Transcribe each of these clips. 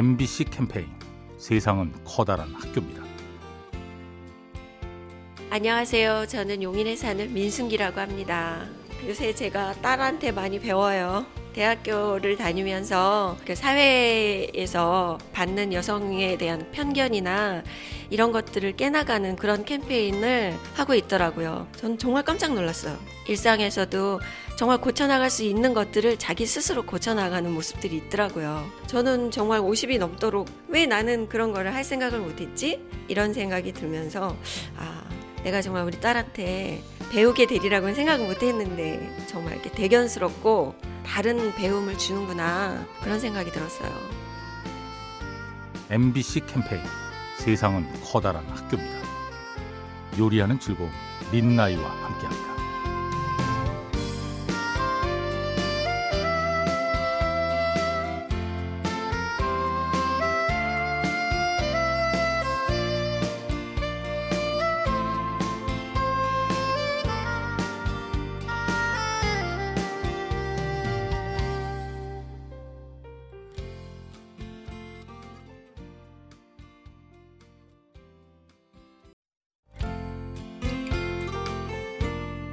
MBC 캠페인 세상은 커다란 학교입니다. 안녕하세요. 저는 용인에 사는 민순기라고 합니다. 요새 제가 딸한테 많이 배워요. 대학교를 다니면서 그 사회에서 받는 여성에 대한 편견이나 이런 것들을 깨나가는 그런 캠페인을 하고 있더라고요. 전 정말 깜짝 놀랐어요. 일상에서도 정말 고쳐나갈 수 있는 것들을 자기 스스로 고쳐나가는 모습들이 있더라고요. 저는 정말 50이 넘도록 왜 나는 그런 거를 할 생각을 못했지? 이런 생각이 들면서, 아, 내가 정말 우리 딸한테 배우게 되리라고는 생각을 못했는데 정말 이렇게 대견스럽고 다른 배움을 주는구나 그런 생각이 들었어요. MBC 캠페인 세상은 커다란 학교입니다. 요리하는 즐거움 민나이와 함께합니다.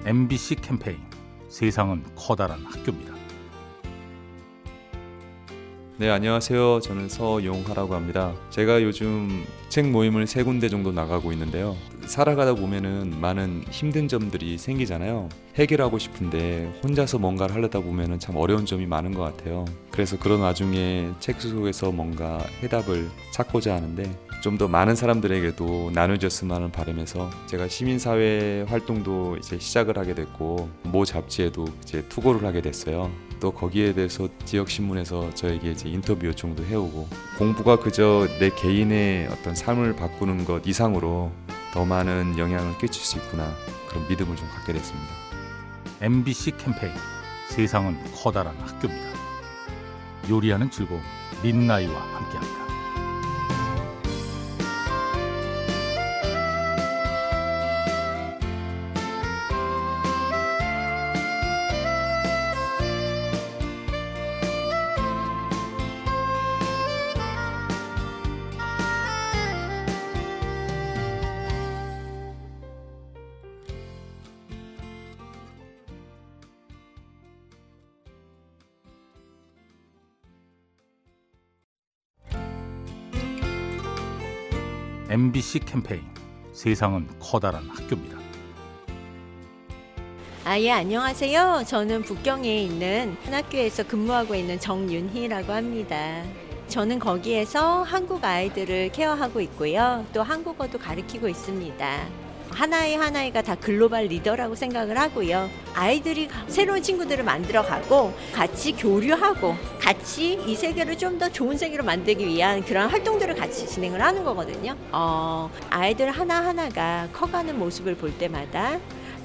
MBC 캠페인 세상은 커다란 학교입니다. 네, 안녕하세요. 저는 서용하라고 합니다. 제가 요즘 책 모임을 세 군데 정도 나가고 있는데요. 살아가다 보면은 많은 힘든 점들이 생기잖아요. 해결하고 싶은데 혼자서 뭔가를 하려다 보면은 참 어려운 점이 많은 것 같아요. 그래서 그런 와중에 책 속에서 뭔가 해답을 찾고자 하는데 좀 더 많은 사람들에게도 나눠졌으면 하는 바람에서 제가 시민사회 활동도 이제 시작을 하게 됐고 모 잡지에도 이제 투고를 하게 됐어요. 또 거기에 대해서 지역 신문에서 저에게 이제 인터뷰 요청도 해오고 공부가 그저 내 개인의 어떤 삶을 바꾸는 것 이상으로 더 많은 영향을 끼칠 수 있구나 그런 믿음을 좀 갖게 됐습니다. MBC 캠페인 세상은 커다란 학교입니다. 요리하는 즐거움 민나이와 함께합니다. MBC 캠페인 세상은 커다란 학교입니다. 아, 예, 안녕하세요. 저는 북경에 있는 한 학교에서 근무하고 있는 정윤희라고 합니다. 저는 거기에서 한국 아이들을 케어하고 있고요. 또 한국어도 가르치고 있습니다. 하나의 하나이가 다 글로벌 리더라고 생각을 하고요. 아이들이 새로운 친구들을 만들어 가고 같이 교류하고 같이 이 세계를 좀 더 좋은 세계로 만들기 위한 그런 활동들을 같이 진행을 하는 거거든요. 어, 아이들 하나하나가 커가는 모습을 볼 때마다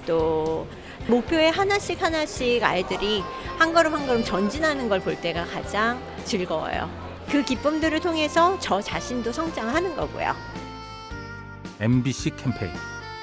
또 목표에 하나씩 하나씩 아이들이 한 걸음 한 걸음 전진하는 걸 볼 때가 가장 즐거워요. 그 기쁨들을 통해서 저 자신도 성장하는 거고요. MBC 캠페인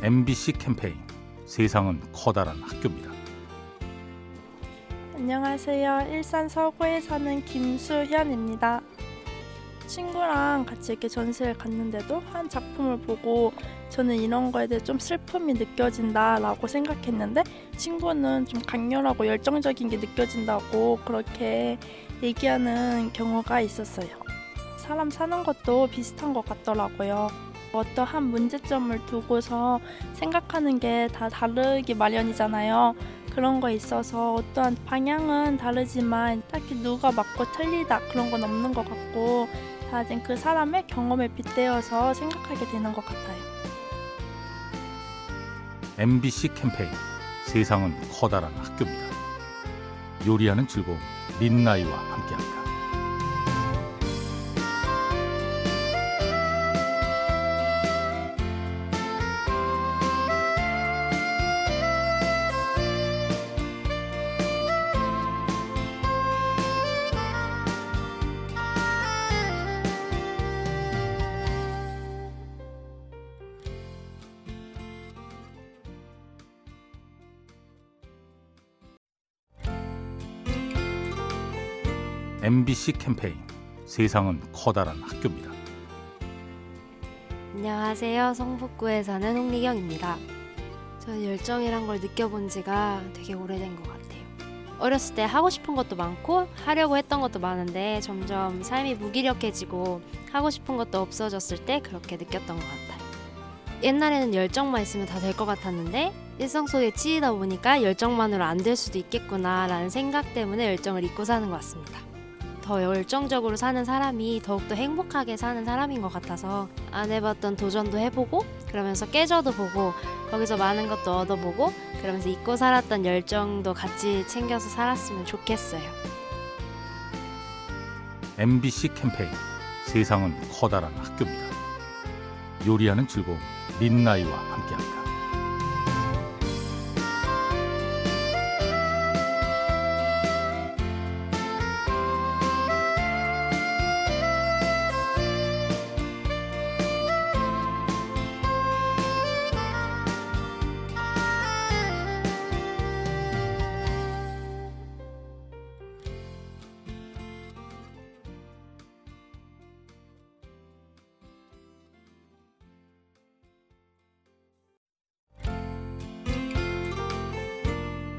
MBC 캠페인 세상은 커다란 학교입니다. 안녕하세요. 일산 서구에 사는 김수현입니다. 친구랑 같이 이렇게 전시를 갔는데도 한 작품을 보고 저는 이런 거에 대해 좀 슬픔이 느껴진다라고 생각했는데 친구는 좀 강렬하고 열정적인 게 느껴진다고 그렇게 얘기하는 경우가 있었어요. 사람 사는 것도 비슷한 것 같더라고요. 어떠한 문제점을 두고서 생각하는 게 다 다르기 마련이잖아요. 그런 거 있어서 어떠한 방향은 다르지만 딱히 누가 맞고 틀리다 그런 건 없는 것 같고 다 이제 그 사람의 경험에 빗대어서 생각하게 되는 것 같아요. MBC 캠페인 세상은 커다란 학교입니다. 요리하는 즐거움 민나이와 함께합니다. MBC 캠페인 세상은 커다란 학교입니다. 안녕하세요. 성북구에 사는 홍리경입니다. 저는 열정이란 걸 느껴본 지가 되게 오래된 것 같아요. 어렸을 때 하고 싶은 것도 많고 하려고 했던 것도 많은데 점점 삶이 무기력해지고 하고 싶은 것도 없어졌을 때 그렇게 느꼈던 것 같아요. 옛날에는 열정만 있으면 다 될 것 같았는데 일상 속에 치이다 보니까 열정만으로 안 될 수도 있겠구나라는 생각 때문에 열정을 잊고 사는 것 같습니다. 더 열정적으로 사는 사람이 더욱더 행복하게 사는 사람인 것 같아서 안 해봤던 도전도 해보고 그러면서 깨져도 보고 거기서 많은 것도 얻어보고 그러면서 잊고 살았던 열정도 같이 챙겨서 살았으면 좋겠어요. MBC 캠페인 세상은 커다란 학교입니다. 요리하는 즐거움 민나이와 함께합니다.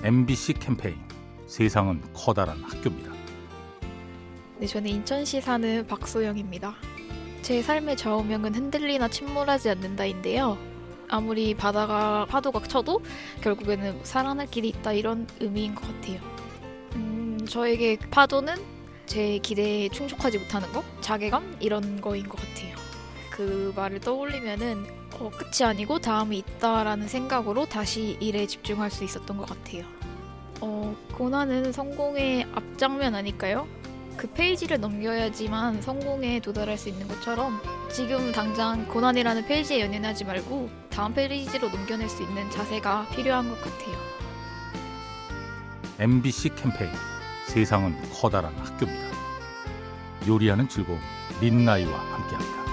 MBC 캠페인 세상은 커다란 학교입니다. 네, 저는 인천시 사는 박소영입니다. 제 삶의 좌우명은 흔들리나 침몰하지 않는다인데요. 아무리 바다가 파도가 쳐도 결국에는 살아날 길이 있다 이런 의미인 것 같아요. 음, 저에게 파도는 제 기대에 충족하지 못하는 거, 자괴감 이런 거인 것 같아요. 그 말을 떠올리면은 어, 끝이 아니고 다음이 있다라는 생각으로 다시 일에 집중할 수 있었던 것 같아요. 어, 고난은 성공의 앞장면 아닐까요? 그 페이지를 넘겨야지만 성공에 도달할 수 있는 것처럼 지금 당장 고난이라는 페이지에 연연하지 말고 다음 페이지로 넘겨낼 수 있는 자세가 필요한 것 같아요. MBC 캠페인 세상은 커다란 학교입니다. 요리하는 즐거움 민나이와 함께합니다.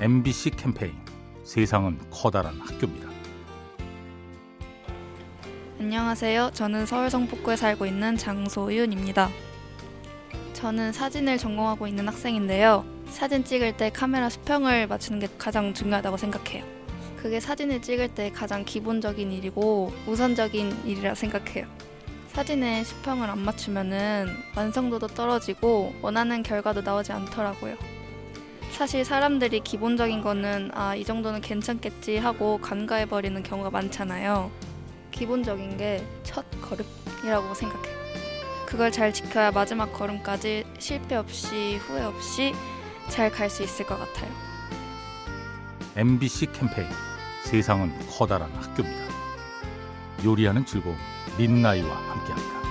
MBC 캠페인 세상은 커다란 학교입니다. 안녕하세요. 저는 서울 성북구에 살고 있는 장소윤입니다. 저는 사진을 전공하고 있는 학생인데요. 사진 찍을 때 카메라 수평을 맞추는 게 가장 중요하다고 생각해요. 그게 사진을 찍을 때 가장 기본적인 일이고 우선적인 일이라 생각해요. 사진에 수평을 안 맞추면은 완성도도 떨어지고 원하는 결과도 나오지 않더라고요. 사실 사람들이 기본적인 거는 아, 이 정도는 괜찮겠지 하고 간과해버리는 경우가 많잖아요. 기본적인 게 첫 걸음이라고 생각해요. 그걸 잘 지켜야 마지막 걸음까지 실패 없이 후회 없이 잘 갈 수 있을 것 같아요. MBC 캠페인 세상은 커다란 학교입니다. 요리하는 즐거움 민나이와 함께합니다.